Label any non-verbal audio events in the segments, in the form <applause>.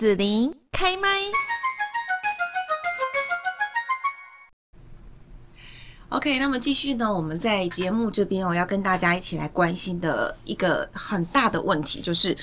紫琳开麦。OK，那么继续呢，我们在节目这边，我要跟大家一起来关心的一个很大的问题就是。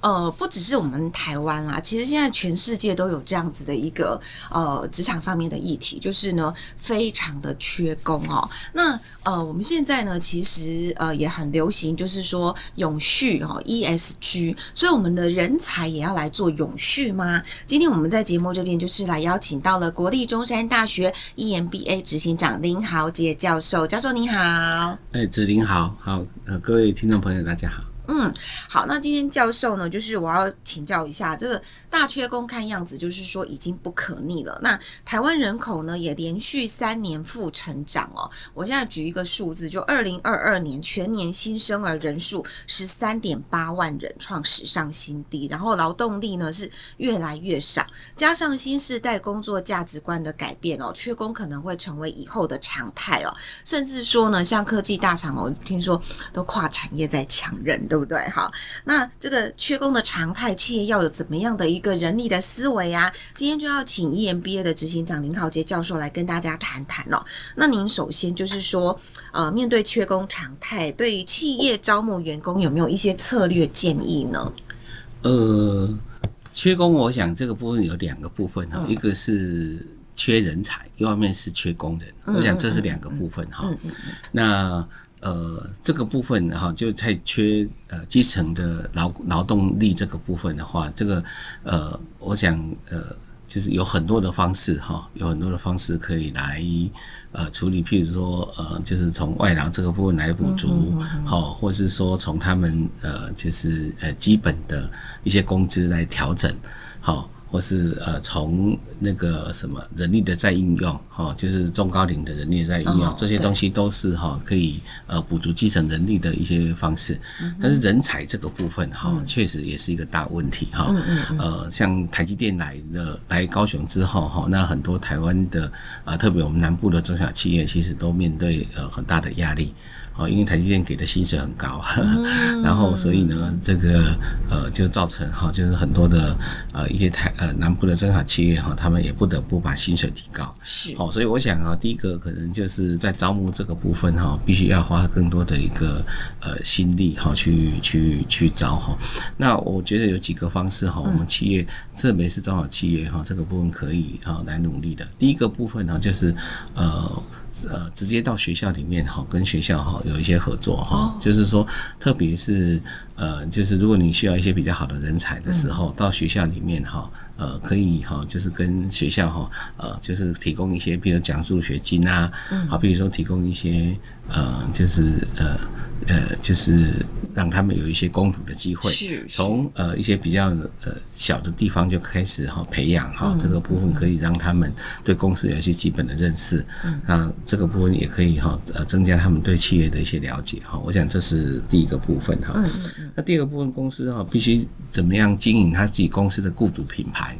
呃，不只是我们台湾啊，其实现在全世界都有这样子的一个呃职场上面的议题，就是呢非常的缺工哦。那呃我们现在呢其实呃也很流行，就是说永续哦 ESG，所以我们的人才也要来做永续吗？今天我们在节目这边就是来邀请到了国立中山大学 EMBA 执行长林豪杰教授，教授你好。哎，子林好，好呃各位听众朋友大家好。嗯，好，那今天教授呢，就是我要请教一下，这个大缺工看样子就是说已经不可逆了。那台湾人口呢也连续三年负成长哦。我现在举一个数字，就二零二二年全年新生儿人数十三点八万人，创史上新低。然后劳动力呢是越来越少，加上新世代工作价值观的改变哦，缺工可能会成为以后的常态哦。甚至说呢，像科技大厂哦，听说都跨产业在抢人的。对不对？好，那这个缺工的常态，企业要有怎么样的一个人力的思维啊？今天就要请 EMBA 的执行长林豪杰教授来跟大家谈谈哦。那您首先就是说，呃，面对缺工常态，对于企业招募员工有没有一些策略建议呢？呃，缺工，我想这个部分有两个部分哈，嗯、一个是缺人才，一方面是缺工人，嗯、我想这是两个部分哈。嗯嗯嗯、那呃，这个部分哈，就在缺呃基层的劳劳动力这个部分的话，这个呃，我想呃，就是有很多的方式哈，有很多的方式可以来呃处理，譬如说呃，就是从外劳这个部分来补足，好，或是说从他们呃，就是呃基本的一些工资来调整，好。或是呃，从那个什么人力的再应用，哈，就是中高龄的人力的再应用，这些东西都是哈可以呃补足基层人力的一些方式。但是人才这个部分哈，确实也是一个大问题哈。呃，像台积电来了来高雄之后哈，那很多台湾的啊，特别我们南部的中小企业，其实都面对呃很大的压力。哦，因为台积电给的薪水很高，嗯、<laughs> 然后所以呢，这个呃就造成哈，就是很多的呃一些台呃南部的中小企业哈，他们也不得不把薪水提高。是，好，所以我想啊，第一个可能就是在招募这个部分哈，必须要花更多的一个呃心力哈，去去去招哈。那我觉得有几个方式哈，我们企业特别是中小企业哈，这个部分可以哈来努力的。第一个部分呢，就是呃。呃，直接到学校里面哈，跟学校哈有一些合作哈，就是说，特别是呃，就是如果你需要一些比较好的人才的时候，到学校里面哈，呃，可以哈，就是跟学校哈，呃，就是提供一些，比如奖助学金啊，好，比如说提供一些呃，就是呃呃，就是。让他们有一些工读的机会，从呃一些比较呃小的地方就开始哈培养哈，这个部分可以让他们对公司有一些基本的认识，那这个部分也可以哈呃增加他们对企业的一些了解哈。我想这是第一个部分哈。那第二个部分，公司哈必须怎么样经营他自己公司的雇主品牌？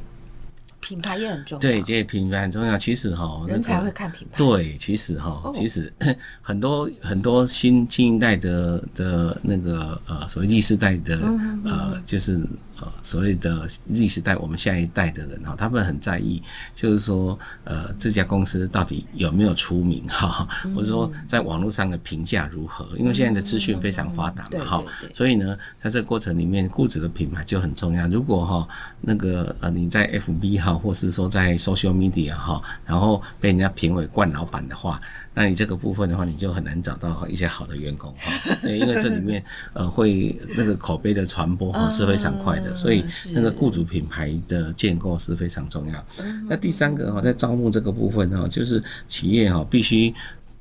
品牌也很重要，对，这些品牌很重要。其实哈，人才会看品牌。对，其实哈，其实 <coughs> 很多很多新新一代的的那个呃，所谓第四代的呃，就是。呃，所谓的 Z 时代，我们下一代的人哈，他们很在意，就是说，呃，这家公司到底有没有出名哈，或者说在网络上的评价如何？因为现在的资讯非常发达嘛哈，所以呢，在这个过程里面，雇主的品牌就很重要。如果哈那个呃你在 FB 哈，或是说在 Social Media 哈，然后被人家评为冠老板的话，那你这个部分的话，你就很难找到一些好的员工哈，对，因为这里面呃会那个口碑的传播哈 <laughs> 是非常快的。所以那个雇主品牌的建构是非常重要。那第三个哈，在招募这个部分哈，就是企业哈必须。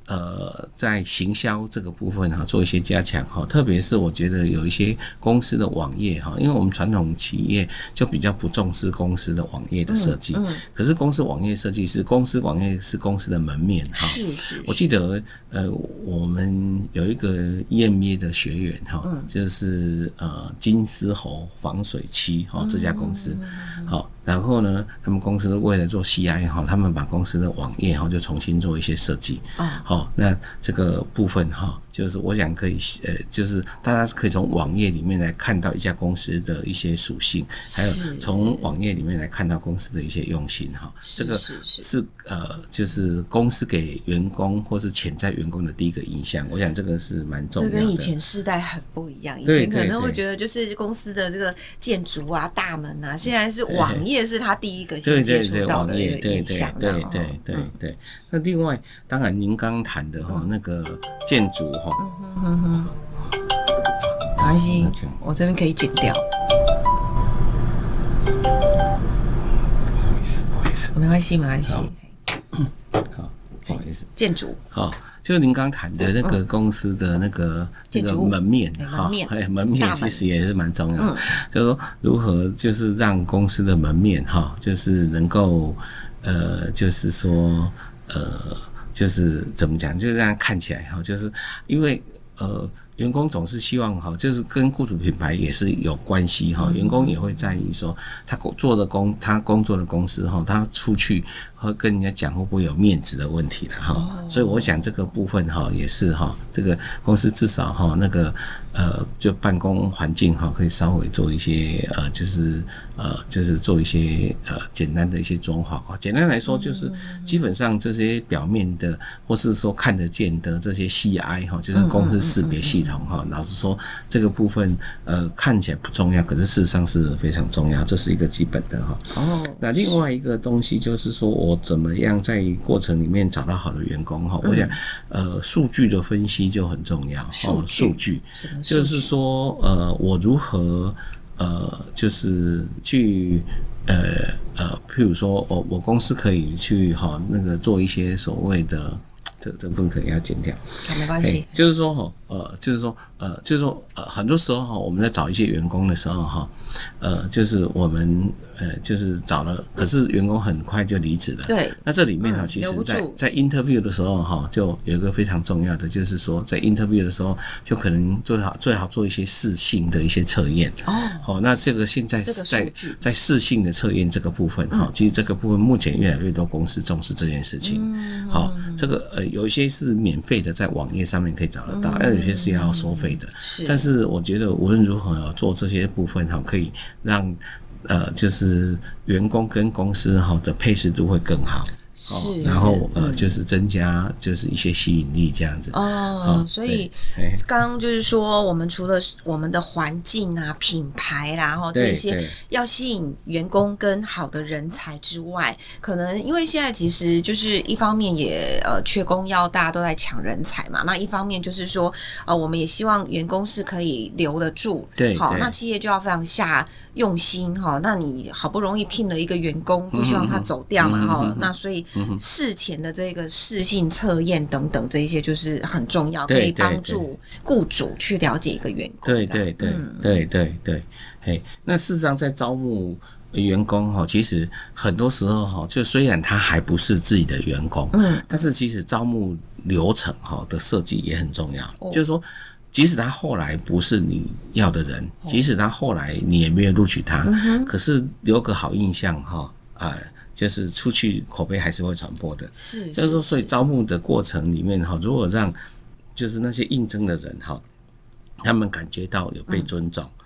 呃，在行销这个部分哈，做一些加强哈，特别是我觉得有一些公司的网页哈，因为我们传统企业就比较不重视公司的网页的设计，可是公司网页设计是公司网页是公司的门面哈。是是。我记得呃，我们有一个 EMBA 的学员哈，就是呃金丝猴防水漆哈这家公司，好。然后呢，他们公司为了做 CI 哈，他们把公司的网页哈就重新做一些设计。哦，那这个部分哈。就是我想可以呃，就是大家是可以从网页里面来看到一家公司的一些属性，还有从网页里面来看到公司的一些用心哈。这个是呃，就是公司给员工或是潜在员工的第一个印象。我想这个是蛮重要的。这跟以前世代很不一样，以前可能会觉得就是公司的这个建筑啊、大门啊，现在是网页是他第一个先接触到的一个印象。对对对对对。那另外，当然您刚刚谈的哈那个建筑哈，嗯哼哼，没关系，我这边可以剪掉。不好意思，不好意思，没关系，没关系。好，不好意思。建筑。好，就是您刚谈的那个公司的那个这个门面哈，哎，门面其实也是蛮重要的，就是说如何就是让公司的门面哈，就是能够呃，就是说。呃，就是怎么讲，就是让看起来哈，就是因为呃。员工总是希望哈，就是跟雇主品牌也是有关系哈。员工也会在意说，他工做的工，他工作的公司哈，他出去和跟人家讲会不会有面子的问题了哈。所以我想这个部分哈，也是哈，这个公司至少哈那个呃，就办公环境哈，可以稍微做一些呃，就是呃，就是做一些呃简单的一些装潢哈。简单来说，就是基本上这些表面的或是说看得见的这些 CI 哈，就是公司识别系统。哈，老实说，这个部分呃看起来不重要，可是事实上是非常重要，这是一个基本的哈。哦，那另外一个东西就是说我怎么样在过程里面找到好的员工哈？我想呃数据的分析就很重要哦，数据就是说呃我如何呃就是去呃呃譬如说我我公司可以去哈那个做一些所谓的。这这部分可能要剪掉，没关系。就是说哈，呃，就是说，呃，就是说，呃，很多时候哈，我们在找一些员工的时候哈，呃，就是我们呃，就是找了，可是员工很快就离职了。对。那这里面哈，其实在在 interview 的时候哈，就有一个非常重要的，就是说在 interview 的时候，就可能最好最好做一些试性的一些测验。哦。好，那这个现在在在试性的测验这个部分哈，其实这个部分目前越来越多公司重视这件事情。嗯。好，这个呃。有一些是免费的，在网页上面可以找得到，而有些是要收费的。是，但是我觉得无论如何做这些部分哈，可以让呃，就是员工跟公司哈的配适度会更好。是，然后呃，就是增加就是一些吸引力这样子。哦。所以刚刚就是说，我们除了我们的环境啊、品牌啦，然后这些要吸引员工跟好的人才之外，可能因为现在其实就是一方面也呃缺工要大家都在抢人才嘛，那一方面就是说呃我们也希望员工是可以留得住。对，好，那企业就要非常下用心哈。那你好不容易聘了一个员工，不希望他走掉嘛哈。那所以。事前的这个适性测验等等，这一些就是很重要，可以帮助雇主去了解一个员工。对对对对对对，嘿，那事实上在招募员工哈，其实很多时候哈，就虽然他还不是自己的员工，嗯，但是其实招募流程哈的设计也很重要。就是说，即使他后来不是你要的人，即使他后来你也没有录取他，可是留个好印象哈，啊。就是出去口碑还是会传播的，是，就是说，所以招募的过程里面哈，如果让就是那些应征的人哈，他们感觉到有被尊重。嗯，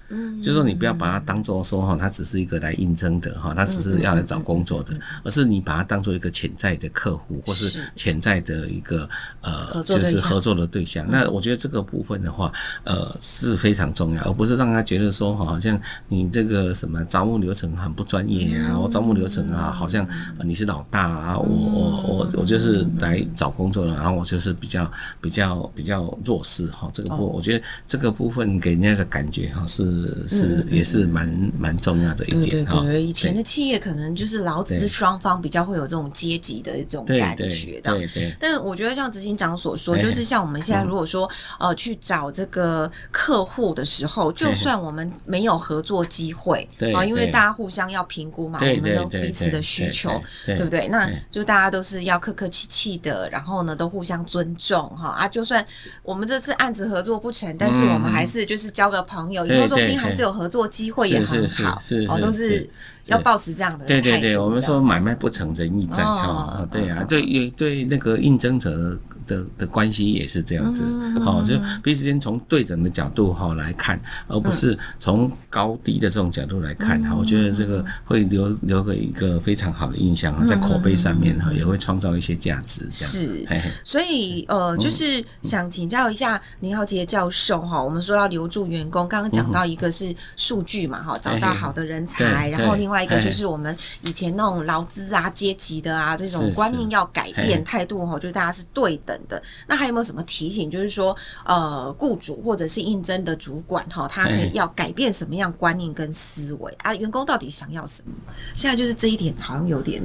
就是说你不要把它当做说哈，他只是一个来应征的哈，他只是要来找工作的，而是你把它当做一个潜在的客户，或是潜在的一个呃，就是合作的对象。那我觉得这个部分的话，呃，是非常重要，而不是让他觉得说哈，好像你这个什么招募流程很不专业啊，我招募流程啊，好像你是老大啊，我我我我就是来找工作的，然后我就是比较比较比较弱势哈。这个部分我觉得这个部分给人家的感觉哈是。是，也是蛮蛮重要的一点哈。对，以前的企业可能就是劳资双方比较会有这种阶级的一种感觉的。对对。但我觉得像执行长所说，就是像我们现在如果说呃去找这个客户的时候，<laughs> 就算我们没有合作机会，啊，因为大家互相要评估嘛，我们都彼此的需求，对不对？那就大家都是要客客气气的，然后呢都互相尊重哈啊。就算我们这次案子合作不成，但是我们还是就是交个朋友，以后说。还是有合作机会也很好，是是是，都是要保持这样的。对对对，我们说买卖不成仁义在哈，对啊，对对那个应征者的的关系也是这样子，好，就彼此之间从对等的角度哈来看，而不是从高低的这种角度来看哈。我觉得这个会留留给一个非常好的印象，在口碑上面哈也会创造一些价值。是，所以呃，就是想请教一下林浩杰教授哈，我们说要留住员工，刚刚讲到一个是数据嘛哈，找到好的人才，然后另外一个就是我们以前那种劳资啊、阶级的啊这种观念要改变态度哈，就是大家是对等的。那还有没有什么提醒？就是说，呃，雇主或者是应征的主管哈，他可以要改变什么样观念跟思维啊？员工到底想要什么？现在就是这一点好像有点。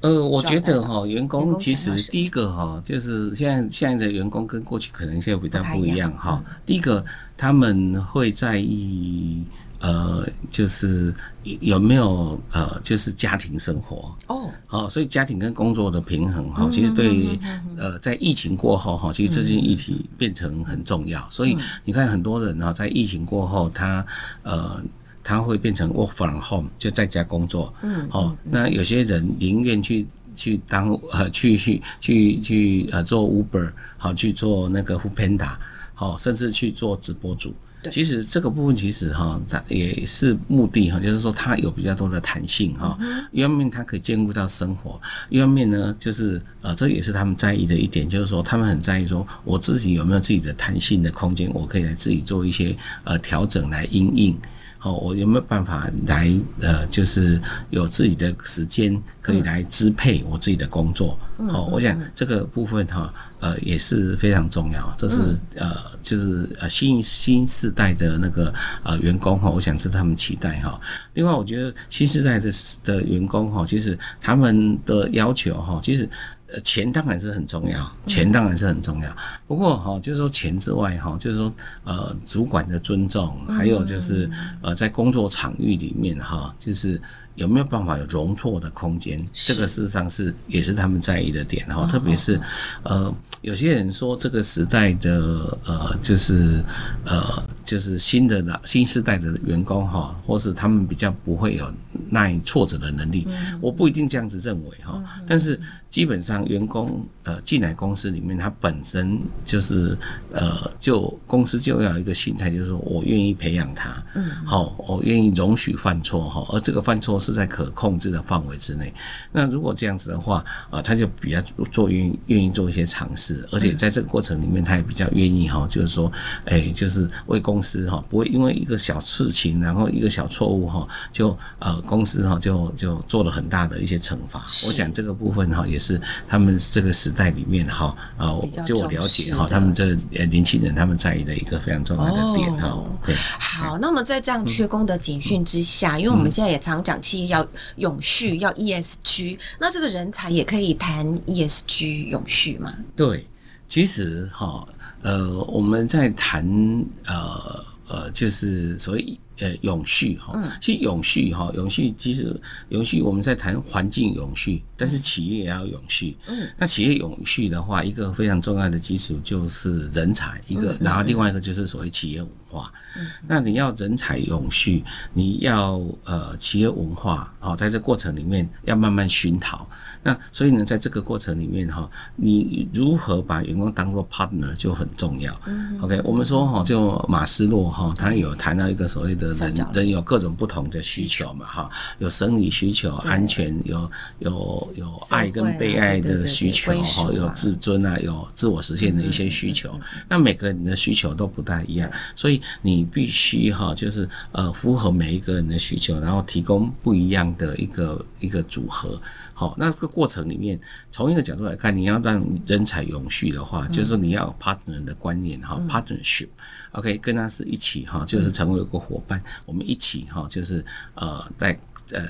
呃，我觉得哈，员工其实第一个哈，就是现在现在的员工跟过去可能现在比较不一样哈。第一个，他们会在意呃，就是有没有呃，就是家庭生活哦，好，所以家庭跟工作的平衡哈，其实对呃，在疫情过后哈，其实这件议题变成很重要。所以你看很多人哈，在疫情过后，他呃。他会变成 work from home，就在家工作。嗯，好，那有些人宁愿去去当呃 <laughs> 去去去去呃做 Uber，好去做那个 Foodpanda，好，甚至去做直播主。对，其实这个部分其实哈，它也是目的哈，就是说它有比较多的弹性哈。一方面它可以兼顾到生活，一方面呢就是呃这也是他们在意的一点，就是说他们很在意说我自己有没有自己的弹性的空间，我可以来自己做一些呃调整来应应。好，我有没有办法来呃，就是有自己的时间可以来支配我自己的工作？好，我想这个部分哈，呃，也是非常重要。这是呃，就是呃新新时代的那个呃员工哈，我想是他们期待哈。另外，我觉得新时代的的员工哈，其实他们的要求哈，其实。呃，钱当然是很重要，钱当然是很重要。不过哈，就是说钱之外哈，就是说呃，主管的尊重，还有就是呃，在工作场域里面哈，就是。有没有办法有容错的空间？这个事实上是也是他们在意的点哈，特别是呃，有些人说这个时代的呃，就是呃，就是新的新时代的员工哈，或是他们比较不会有耐挫折的能力，我不一定这样子认为哈，但是基本上员工呃进来公司里面，他本身就是呃，就公司就要有一个心态，就是说我愿意培养他，嗯，好，我愿意容许犯错哈，而这个犯错是。是在可控制的范围之内。那如果这样子的话，啊，他就比较做愿意愿意做一些尝试，而且在这个过程里面，他也比较愿意哈，就是说，哎，就是为公司哈，不会因为一个小事情，然后一个小错误哈，就呃公司哈就就做了很大的一些惩罚。我想这个部分哈，也是他们这个时代里面哈，啊，就我了解哈，他们这年轻人他们在意的一个非常重要的点哈。对，好，那么在这样缺工的警讯之下，因为我们现在也常讲要永续，要 ESG，那这个人才也可以谈 ESG 永续吗？对，其实哈，呃，我们在谈呃呃，就是所谓。呃，永续哈，其实永续哈，永续其实永续我们在谈环境永续，但是企业也要永续。嗯，那企业永续的话，一个非常重要的基础就是人才，一个，然后另外一个就是所谓企业文化。嗯，那你要人才永续，你要呃企业文化哦，在这过程里面要慢慢熏陶。那所以呢，在这个过程里面哈，你如何把员工当做 partner 就很重要。嗯，OK，我们说哈，就马斯洛哈，他有谈到一个所谓的。人人有各种不同的需求嘛，哈，有生理需求、安全，有有有爱跟被爱的需求，哈，有自尊啊，有自我实现的一些需求。那每个人的需求都不太一样，所以你必须哈，就是呃，符合每一个人的需求，然后提供不一样的一个一个组合。好，那这个过程里面，从一个角度来看，你要让人才永续的话，就是你要有 partner 的观念哈，partnership，OK，跟他是一起哈，就是成为一个伙伴，我们一起哈，就是呃，在呃，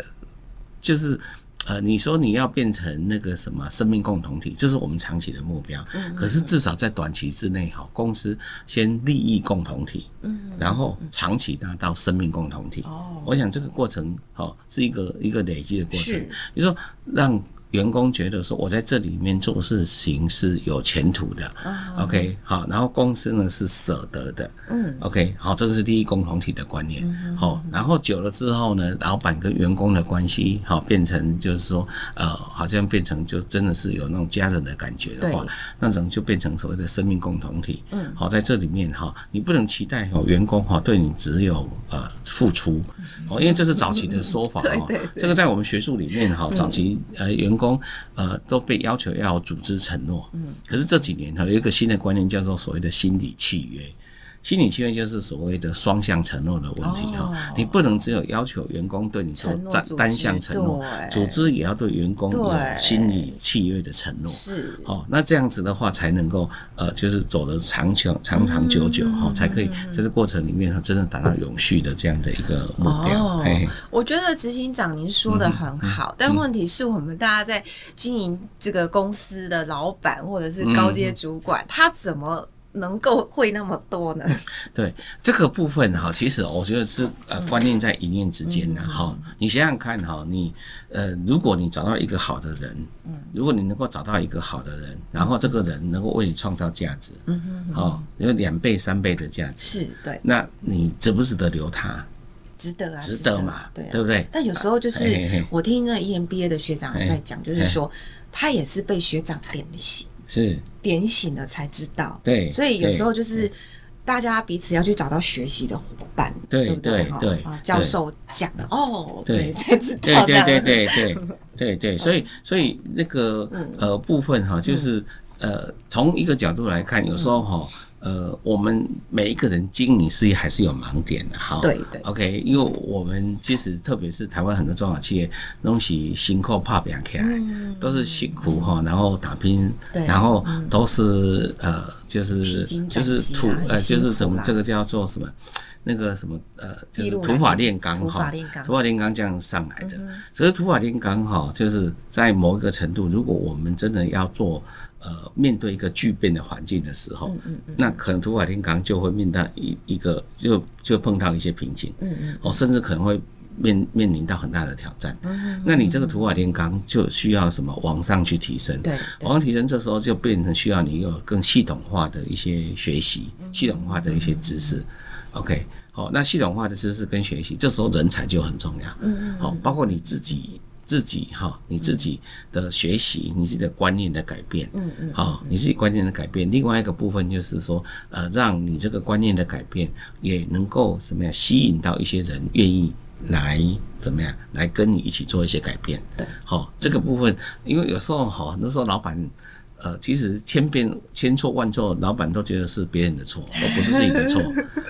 就是。呃，你说你要变成那个什么生命共同体，这是我们长期的目标。嗯，可是至少在短期之内，哈，公司先利益共同体，嗯，然后长期达到生命共同体。哦，我想这个过程，哈，是一个一个累积的过程。是，就是说让员工觉得说，我在这里面做事情是有前途的。Uh. OK，好，然后公司呢是舍得的。嗯，OK，好，这个是利益共同体的观念。好、uh，huh. 然后久了之后呢，老板跟员工的关系，好，变成就是说，呃，好像变成就真的是有那种家人的感觉的话，对那种就变成所谓的生命共同体。嗯，好，在这里面哈，你不能期待哦，员工哈对你只有呃付出，哦，因为这是早期的说法哈。<laughs> 这个在我们学术里面哈，早期呃员工呃都被要求要有组织承诺，嗯，可是这几年呢有一个新的观念叫做所谓的心理契约。心理契约就是所谓的双向承诺的问题哈，哦、你不能只有要求员工对你做单单向承诺，组织也要对员工有心理契约的承诺，是。哦，那这样子的话才能够呃，就是走得长久长长久久哈，嗯、才可以在这过程里面真的达到永续的这样的一个目标。哦、嘿。我觉得执行长您说的很好，嗯、但问题是我们大家在经营这个公司的老板或者是高阶主管，嗯、他怎么？能够会那么多呢？<laughs> 对这个部分哈，其实我觉得是呃观念在一念之间的哈。你想想看哈，你呃，如果你找到一个好的人，嗯，如果你能够找到一个好的人，然后这个人能够为你创造价值，嗯哼，好，有两倍三倍的价值，是对，那你值不值得留他？值得啊，值得嘛，对，对不对？但有时候就是我听那 EMBA 的学长在讲，就是说他也是被学长点醒。是。点醒了才知道，对，所以有时候就是大家彼此要去找到学习的伙伴，对不对？对，教授讲的哦，对，才 <laughs> 知道，对对对对对对对，所以所以那个呃部分哈，就是呃从一个角度来看，有时候哈。呃，我们每一个人经营事业还是有盲点的，哈。对对。OK，因为我们其实特别是台湾很多中小企业，东西辛苦怕不起来，都是辛苦哈，然后打拼，然后都是呃，就是就是土呃，就是怎么这个叫做什么，那个什么呃，就是土法炼钢哈，土法炼钢这样上来的。所以土法炼钢哈，就是在某一个程度，如果我们真的要做。呃，面对一个巨变的环境的时候，嗯嗯嗯、那可能土法炼钢就会面到一一个就就碰到一些瓶颈，嗯嗯，哦，甚至可能会面面临到很大的挑战。嗯那你这个土法炼钢就需要什么往上去提升？对，往上提升，这时候就变成需要你有更系统化的一些学习，系统化的一些知识。OK，好，那系统化的知识跟学习，这时候人才就很重要。嗯嗯，好，包括你自己。自己哈，你自己的学习，你自己的观念的改变，嗯嗯，好，你自己观念的改变。另外一个部分就是说，呃，让你这个观念的改变也能够怎么样吸引到一些人愿意来怎么样来跟你一起做一些改变。对，好，这个部分，因为有时候哈，很多时候老板，呃，其实千变千错万错，老板都觉得是别人的错，而不是自己的错。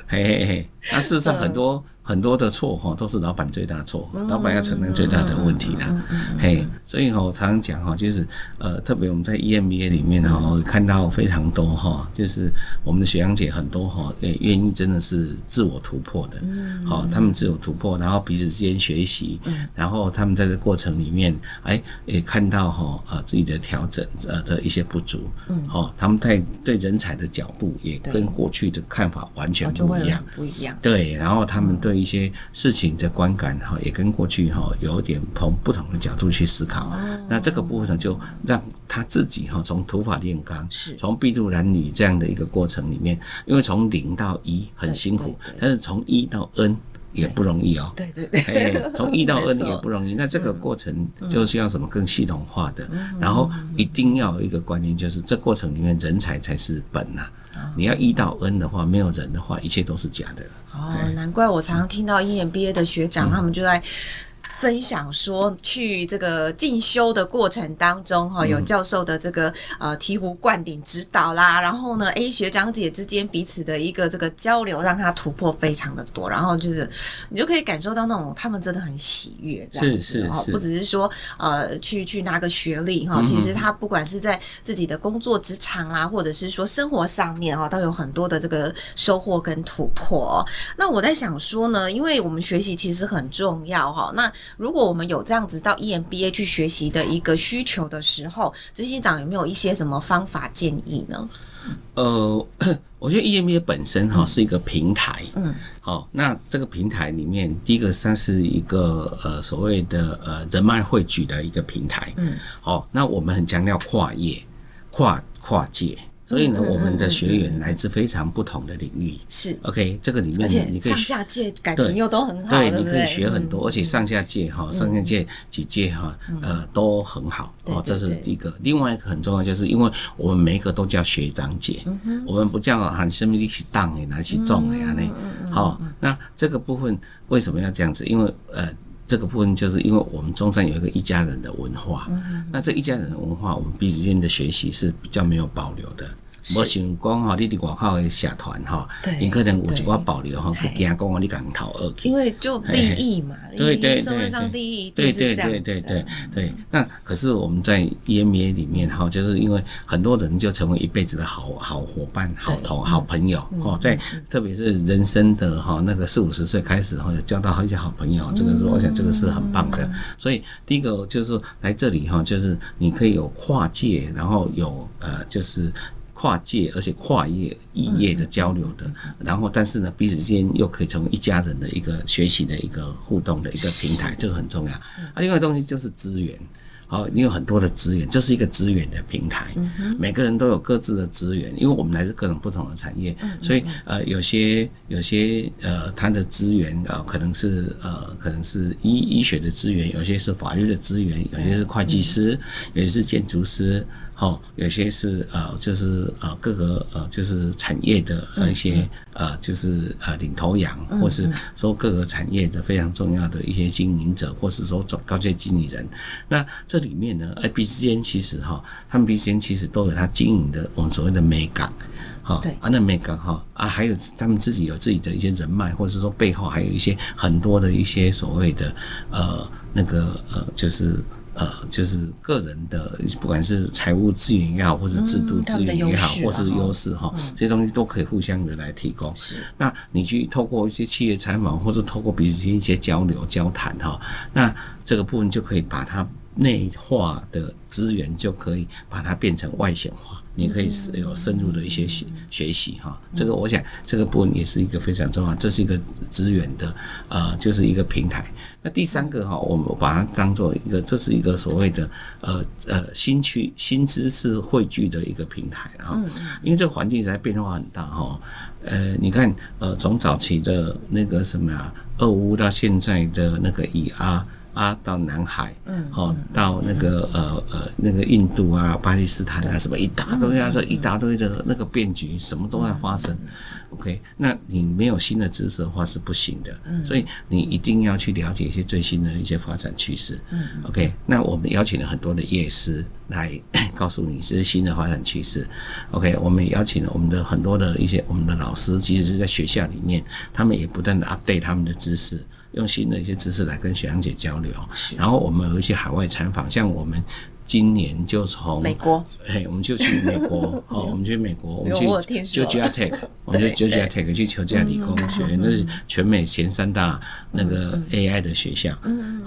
嘿 <laughs> 嘿嘿，那事实上很多。很多的错哈都是老板最大错，老板要承担最大的问题啦。嘿，所以哈我常常讲哈，就是呃，特别我们在 EMBA 里面哈，看到非常多哈，就是我们的学长姐很多哈，也愿意真的是自我突破的。好，他们自我突破，然后彼此之间学习，然后他们在这个过程里面，哎，也看到哈呃自己的调整呃的一些不足。嗯，好，他们在对人才的角度也跟过去的看法完全不一样，不一样。对，然后他们对。一些事情的观感哈，也跟过去哈有点从不同的角度去思考。那这个部分就让他自己哈从土法炼钢，是从筚路蓝缕这样的一个过程里面，因为从零到一很辛苦，但是从一到 N 也不容易哦。对 <laughs> 对对，哎从一到 N 也不容易。那这个过程就需要什么更系统化的，然后一定要有一个观念，就是这过程里面人才才是本呐。你要一到 N 的话，没有人的话，一切都是假的。哦，难怪我常常听到一年毕业的学长，他们就在。分享说，去这个进修的过程当中，哈，有教授的这个呃醍醐灌顶指导啦，然后呢，A 学长姐之间彼此的一个这个交流，让他突破非常的多，然后就是你就可以感受到那种他们真的很喜悦，这样子，是是是，不只是说呃去去拿个学历哈，其实他不管是在自己的工作职场啦，或者是说生活上面哈，都有很多的这个收获跟突破。那我在想说呢，因为我们学习其实很重要哈，那。如果我们有这样子到 EMBA 去学习的一个需求的时候，执行长有没有一些什么方法建议呢？呃，<clears throat> 我觉得 EMBA 本身哈是一个平台，嗯，好，那这个平台里面，第一个算是一个呃所谓的呃人脉汇聚的一个平台，嗯，好，那我们很强调跨业、跨跨界。所以呢，我们的学员来自非常不同的领域，是 OK。这个里面你可以上下届感情又都很好，对，你可以学很多，而且上下届哈，上下届几届哈，呃，都很好。哦，这是一个。另外一个很重要，就是因为我们每一个都叫学长姐，我们不叫喊什么一起当哎，拿去种哎啊那。好，那这个部分为什么要这样子？因为呃。这个部分就是因为我们中山有一个一家人的文化，嗯、那这一家人的文化，我们彼此间的学习是比较没有保留的。我想讲哈，你伫外口的社团哈，你可能有一寡保留哈，不惊讲你讲头二。因为就利益嘛，对对社会上利益，对对对对对对。那可是我们在 EMBA 里面哈，就是因为很多人就成为一辈子的好好伙伴、好同好朋友哦，在特别是人生的哈那个四五十岁开始哈，交到一些好朋友，这个是我想这个是很棒的。所以第一个就是来这里哈，就是你可以有跨界，然后有呃就是。跨界而且跨业异业的交流的，然后但是呢，彼此之间又可以成为一家人的一个学习的一个互动的一个平台，这个很重要。啊，另外东西就是资源，好，你有很多的资源，这是一个资源的平台，每个人都有各自的资源，因为我们来自各种不同的产业，所以呃，有些有些呃，他的资源呃，可能是呃，可能是医医学的资源，有些是法律的资源，有些是会计师，有些是建筑师。好，有些是呃，就是呃，各个呃，就是产业的一些呃，就是呃，领头羊，或是说各个产业的非常重要的一些经营者，或是说总高阶经理人。那这里面呢，哎，彼此间其实哈，他们彼此间其实都有他经营的我们所谓的美感，好，对，啊，那美感哈啊，还有他们自己有自己的一些人脉，或者是说背后还有一些很多的一些所谓的呃，那个呃，就是。呃，就是个人的，不管是财务资源也好，或是制度资源也好，或是优势哈，这些东西都可以互相的来提供。是，那你去透过一些企业采访，或者透过彼此间一些交流交谈哈，那这个部分就可以把它内化的资源，就可以把它变成外显化。你可以有深入的一些学学习哈，这个我想这个部分也是一个非常重要，这是一个资源的呃，就是一个平台。那第三个哈，我们把它当做一个，这是一个所谓的呃呃新区新知识汇聚的一个平台哈，因为这个环境在变化很大哈，呃，你看呃从早期的那个什么呀，俄乌到现在的那个以。啊，到南海，嗯，好，到那个呃呃那个印度啊、巴基斯坦啊，什么一大堆啊，这一大堆的那个变局，什么都在发生。OK，那你没有新的知识的话是不行的，所以你一定要去了解一些最新的一些发展趋势。OK，那我们邀请了很多的业师来 <coughs> 告诉你这些新的发展趋势。OK，我们也邀请了我们的很多的一些我们的老师，即使是在学校里面，他们也不断的 update 他们的知识。用新的一些知识来跟学长姐交流，然后我们有一些海外参访，像我们。今年就从美国，嘿，我们就去美国，<laughs> 哦，我们去美国，我们去 Georgia Tech，<laughs> 我们去 Georgia Tech 去求加理工学院，那是全美前三大那个 AI 的学校，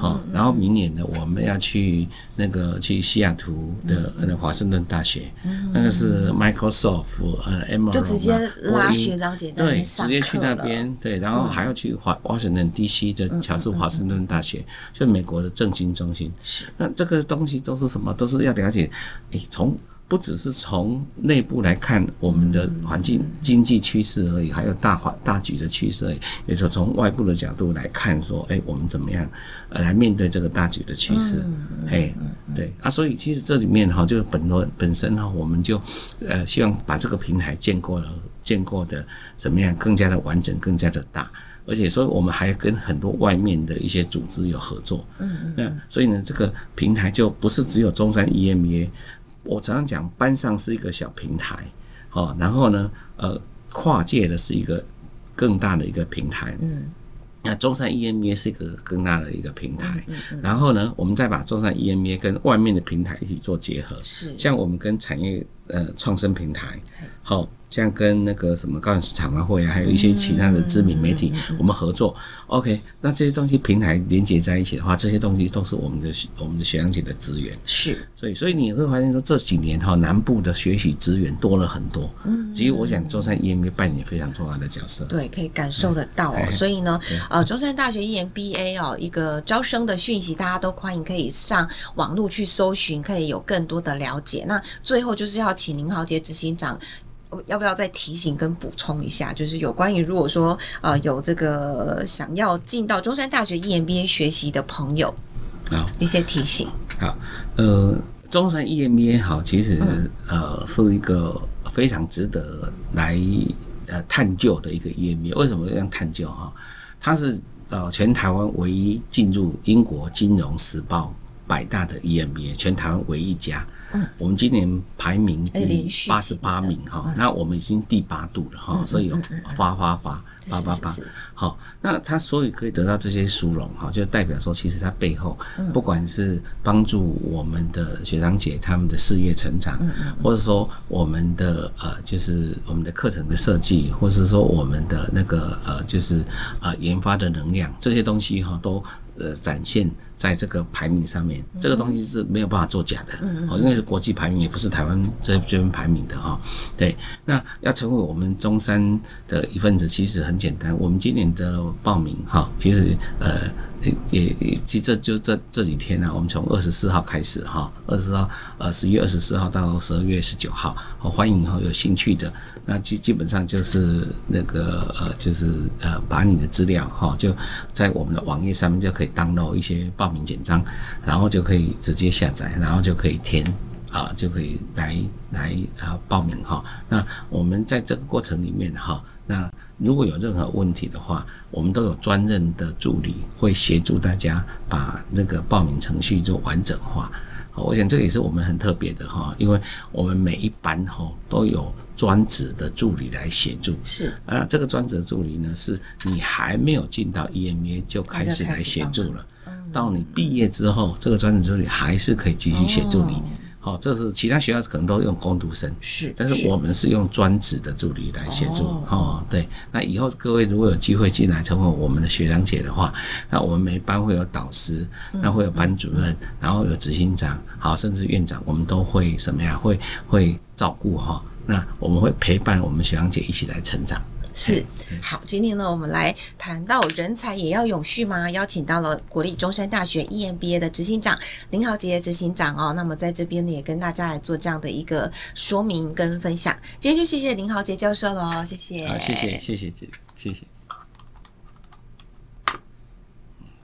嗯，好，然后明年呢，我们要去那个去西雅图的那华盛顿大学，那个是 Microsoft 呃 Emerald 就直接拉学长姐对，直接去那边，对，然后还要去华华盛顿 DC 的乔治华盛顿大学，就美国的政经中心，是，那这个东西都是什么？都是要了解，诶，从不只是从内部来看我们的环境经济趋势而已，还有大环大局的趋势而已。也是从外部的角度来看，说，诶，我们怎么样呃来面对这个大局的趋势？诶，对啊，所以其实这里面哈，就是本多本身哈，我们就呃希望把这个平台建构了，建构的怎么样更加的完整，更加的大。而且，所以我们还跟很多外面的一些组织有合作。嗯，那所以呢，这个平台就不是只有中山 EMBA。我常常讲，班上是一个小平台，哦，然后呢，呃，跨界的是一个更大的一个平台。嗯，那中山 EMBA 是一个更大的一个平台。嗯，然后呢，我们再把中山 EMBA 跟外面的平台一起做结合。是，像我们跟产业呃创生平台，好。像跟那个什么高雄市场啊会啊，还有一些其他的知名媒体，我们合作。OK，那这些东西平台连接在一起的话，这些东西都是我们的我们的学长姐的资源。是，所以所以你会发现说这几年哈，南部的学习资源多了很多。嗯，其实我想中山 EMBA 扮演非常重要的角色。对，可以感受得到哦。嗯、所以呢，呃，中山大学 EMBA 哦，一个招生的讯息，大家都欢迎可以上网络去搜寻，可以有更多的了解。那最后就是要请林豪杰执行长。要不要再提醒跟补充一下？就是有关于如果说呃有这个想要进到中山大学 EMBA 学习的朋友，啊，一些提醒。好，呃，中山 EMBA 好，其实呃是一个非常值得来呃探究的一个 EMBA。为什么这样探究哈？它是呃全台湾唯一进入英国金融时报百大的 EMBA，全台湾唯一一家。嗯，我们今年排名第八十八名哈，那我们已经第八度了哈，所以有发发发八八八，好，那他所以可以得到这些殊荣哈，就代表说其实他背后不管是帮助我们的学长姐他们的事业成长，或者说我们的呃就是我们的课程的设计，或者是说我们的那个呃就是呃研发的能量这些东西哈都。呃，展现在这个排名上面，这个东西是没有办法作假的，哦，因为是国际排名，也不是台湾这这边排名的哈。对，那要成为我们中山的一份子，其实很简单。我们今年的报名哈，其实呃。也也，其实这就这这几天呢、啊，我们从二十四号开始哈，二十号呃十月二十四号到十二月十九号，好欢迎以后有兴趣的，那基基本上就是那个呃就是呃把你的资料哈就在我们的网页上面就可以 download 一些报名简章，然后就可以直接下载，然后就可以填啊就可以来来啊报名哈。那我们在这个过程里面哈，那。如果有任何问题的话，我们都有专任的助理会协助大家把那个报名程序做完整化。好，我想这个也是我们很特别的哈，因为我们每一班哈都有专职的助理来协助。是啊，这个专职的助理呢，是你还没有进到 EMBA 就开始来协助了，到你毕业之后，这个专职助理还是可以继续协助你。哦好，这是其他学校可能都用工读生，是，但是我们是用专职的助理来协助。哦，哦，对，那以后各位如果有机会进来成为我们的学长姐的话，那我们每班会有导师，那会有班主任，然后有执行长，好，甚至院长，我们都会什么呀？会会照顾哈。那我们会陪伴我们学长姐一起来成长。是，好，今天呢，我们来谈到人才也要永续吗？邀请到了国立中山大学 EMBA 的执行长林豪杰执行长哦。那么在这边呢，也跟大家来做这样的一个说明跟分享。今天就谢谢林豪杰教授了，谢谢。好，谢谢，谢谢，谢谢。